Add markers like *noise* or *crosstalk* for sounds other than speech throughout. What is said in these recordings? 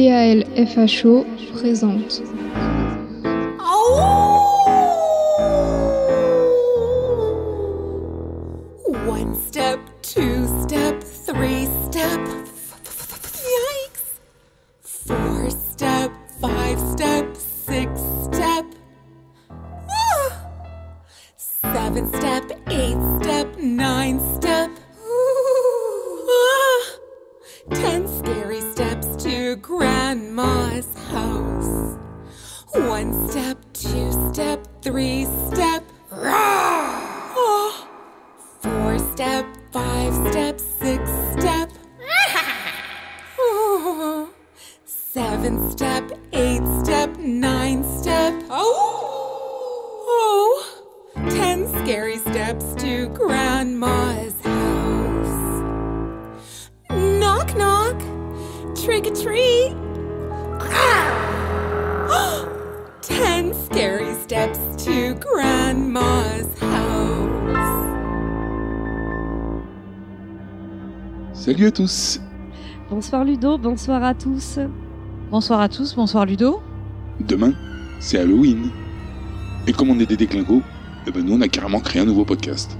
TAL FHO présente. One step, two step, three step. Yikes! Four step, five step, six step. Ah! Seven step, eight step, nine step. Ah! Ten scary steps to grandma's house. One step, two step, three step. Ah! Four step, five step, six step. Oh. *laughs* Seven step, eight step, nine step. Oh. Oh. Ten scary steps to grandma's house. Knock, knock. Trick or treat. To grandma's house. Salut à tous Bonsoir Ludo, bonsoir à tous. Bonsoir à tous, bonsoir Ludo. Demain, c'est Halloween. Et comme on est des déclingos, eh ben nous on a carrément créé un nouveau podcast.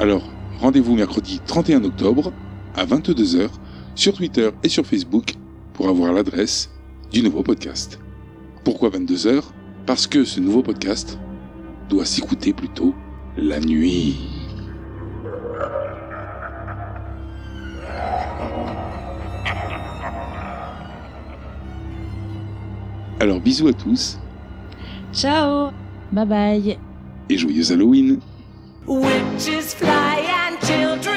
Alors, rendez-vous mercredi 31 octobre à 22h sur Twitter et sur Facebook pour avoir l'adresse du nouveau podcast. Pourquoi 22h Parce que ce nouveau podcast doit s'écouter plutôt la nuit. Alors bisous à tous Ciao Bye bye. et joyeux Halloween Witches fly and children